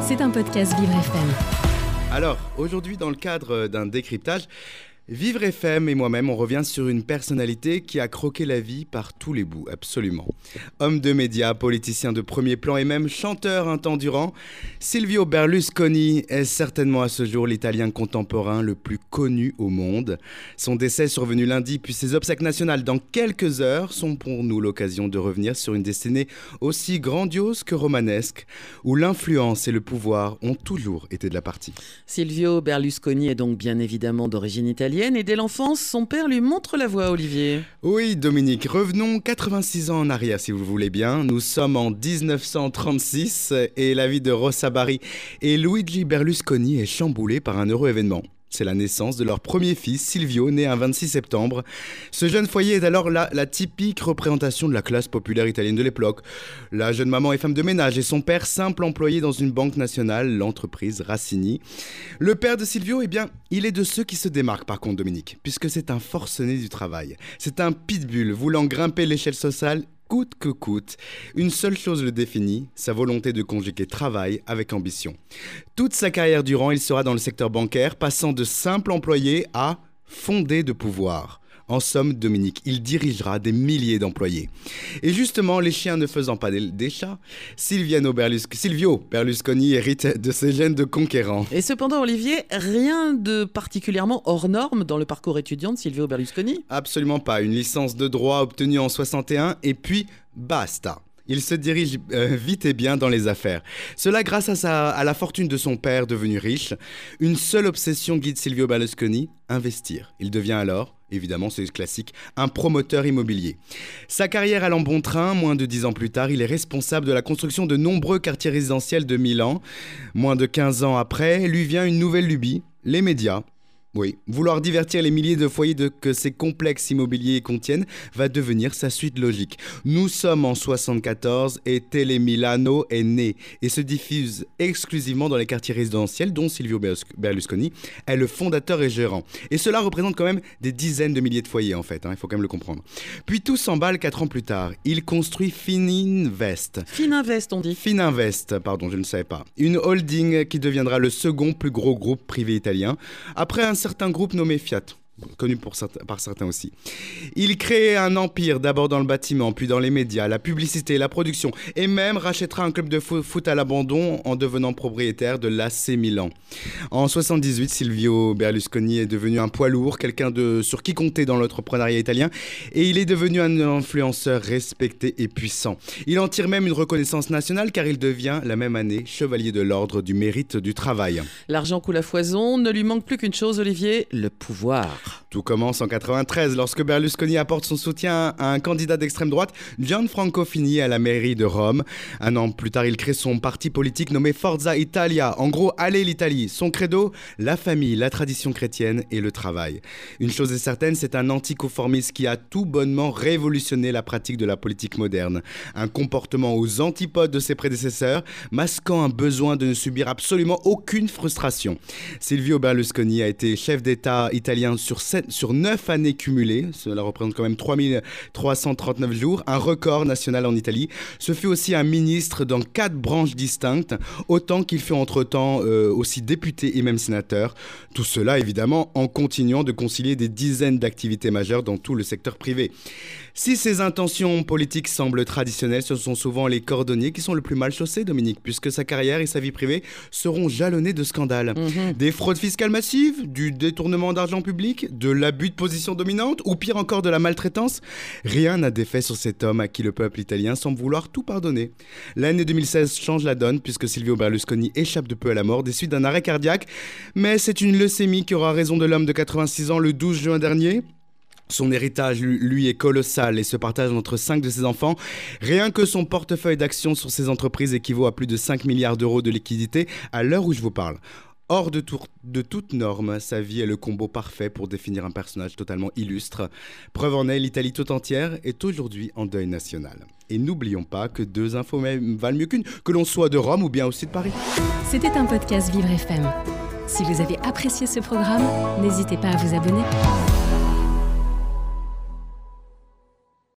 C'est un podcast Vivre FM. Alors, aujourd'hui, dans le cadre d'un décryptage, Vivre FM et moi-même, on revient sur une personnalité qui a croqué la vie par tous les bouts, absolument. Homme de médias, politicien de premier plan et même chanteur un temps durant, Silvio Berlusconi est certainement à ce jour l'italien contemporain le plus connu au monde. Son décès survenu lundi, puis ses obsèques nationales dans quelques heures sont pour nous l'occasion de revenir sur une destinée aussi grandiose que romanesque, où l'influence et le pouvoir ont toujours été de la partie. Silvio Berlusconi est donc bien évidemment d'origine italienne et dès l'enfance, son père lui montre la voie, Olivier. Oui, Dominique, revenons 86 ans en arrière si vous voulez bien. Nous sommes en 1936 et la vie de Rossa Bari et Luigi Berlusconi est chamboulée par un heureux événement. C'est la naissance de leur premier fils, Silvio, né un 26 septembre. Ce jeune foyer est alors la, la, typique représentation de la classe populaire italienne de l'époque. La jeune maman est femme de ménage et son père simple employé dans une banque nationale, l'entreprise Rassini. Le père de Silvio, eh bien, il est de ceux qui se démarquent par contre, Dominique, puisque c'est un forcené du travail. C'est un pitbull voulant grimper l'échelle sociale coûte que coûte. Une seule chose le définit, sa volonté de conjuguer travail avec ambition. Toute sa carrière durant, il sera dans le secteur bancaire, passant de simple employé à fondé de pouvoir. En somme, Dominique, il dirigera des milliers d'employés. Et justement, les chiens ne faisant pas des, chats, Silviano Silvio Berlusconi hérite de ses gènes de conquérant. Et cependant, Olivier, rien de particulièrement hors norme dans le parcours étudiant de Silvio Berlusconi Absolument pas. Une licence de droit obtenue en 61 et puis basta. Il se dirige euh, vite et bien dans les affaires. Cela grâce à, la fortune de son père devenu riche. Une seule obsession guide Silvio Berlusconi, investir. Il devient alors, évidemment c'est classique, un promoteur immobilier. Sa carrière allant bon train, moins de dix ans plus tard, il est responsable de la construction de nombreux quartiers résidentiels de Milan. Moins de 15 ans après, lui vient une nouvelle lubie, les médias. Oui, vouloir divertir les milliers de foyers de, que ces complexes immobiliers contiennent va devenir sa suite logique. Nous sommes en 74 et Tele Milano est né et se diffuse exclusivement dans les quartiers résidentiels dont Silvio Berlusconi est le fondateur et gérant. Et cela représente quand même des dizaines de milliers de foyers en fait, hein, il faut quand même le comprendre. Puis tout s'emballe 4 ans plus tard. Il construit Fininvest. Fininvest on dit Fininvest, pardon, je ne savais pas. Une holding qui deviendra le second plus gros groupe privé italien. Après un certain groupe nommé Fiat connu pour par certains aussi. Il crée un empire d'abord dans le bâtiment, puis dans les médias, la publicité, la production, et même rachètera un club de foot à l'abandon en devenant propriétaire de l'AC Milan. En 78, Silvio Berlusconi est devenu un poids lourd, quelqu'un de sur qui compter dans l'entrepreneuriat italien, et il est devenu un influenceur respecté et puissant. Il en tire même une reconnaissance nationale car il devient la même année chevalier de l'ordre du mérite du travail. L'argent coule à foison, ne lui manque plus qu'une chose, Olivier, le pouvoir. Tout commence en 93 lorsque Berlusconi apporte son soutien à un candidat d'extrême droite, Gianfranco Fini, à la mairie de Rome. Un an plus tard, il crée son parti politique nommé Forza Italia. En gros, allez l'Italie. Son credo, la famille, la tradition chrétienne et le travail. Une chose est certaine, c'est un anticonformiste qui a tout bonnement révolutionné la pratique de la politique moderne. Un comportement aux antipodes de ses prédécesseurs, masquant un besoin de ne subir absolument aucune frustration. Silvio Berlusconi a été chef d'État italien sur sur 9 années cumulées, cela représente quand même 3339 jours, un record national en Italie. Ce fut aussi un ministre dans quatre branches distinctes, autant qu'il fut entre-temps euh, aussi député et même sénateur. Tout cela évidemment en continuant de concilier des dizaines d'activités majeures dans tout le secteur privé. Si ses intentions politiques semblent traditionnelles, ce sont souvent les cordonniers qui sont le plus mal chaussés, Dominique, puisque sa carrière et sa vie privée seront jalonnés de scandales. Mhm. Des fraudes fiscales massives, du détournement d'argent public, de l'abus de position dominante, ou pire encore de la maltraitance? Rien n'a d'effet sur cet homme à qui le peuple italien semble vouloir tout pardonner. L'année 2016 change la donne, puisque Silvio Berlusconi échappe de peu à la mort des suites d'un arrêt cardiaque, mais c'est une leucémie qui aura raison de l'homme de 86 ans le 12 juin dernier. Son héritage, lui, est colossal et se partage entre cinq de ses enfants. Rien que son portefeuille d'actions sur ses entreprises équivaut à plus de 5 milliards d'euros de liquidités à l'heure où je vous parle. Hors de, toute norme, sa vie est le combo parfait pour définir un personnage totalement illustre. Preuve en est, l'Italie tout entière est aujourd'hui en deuil national. Et n'oublions pas que deux infos valent mieux qu'une, que l'on soit de Rome ou bien aussi de Paris. C'était un podcast Vivre FM. Si vous avez apprécié ce programme, n'hésitez pas à vous abonner.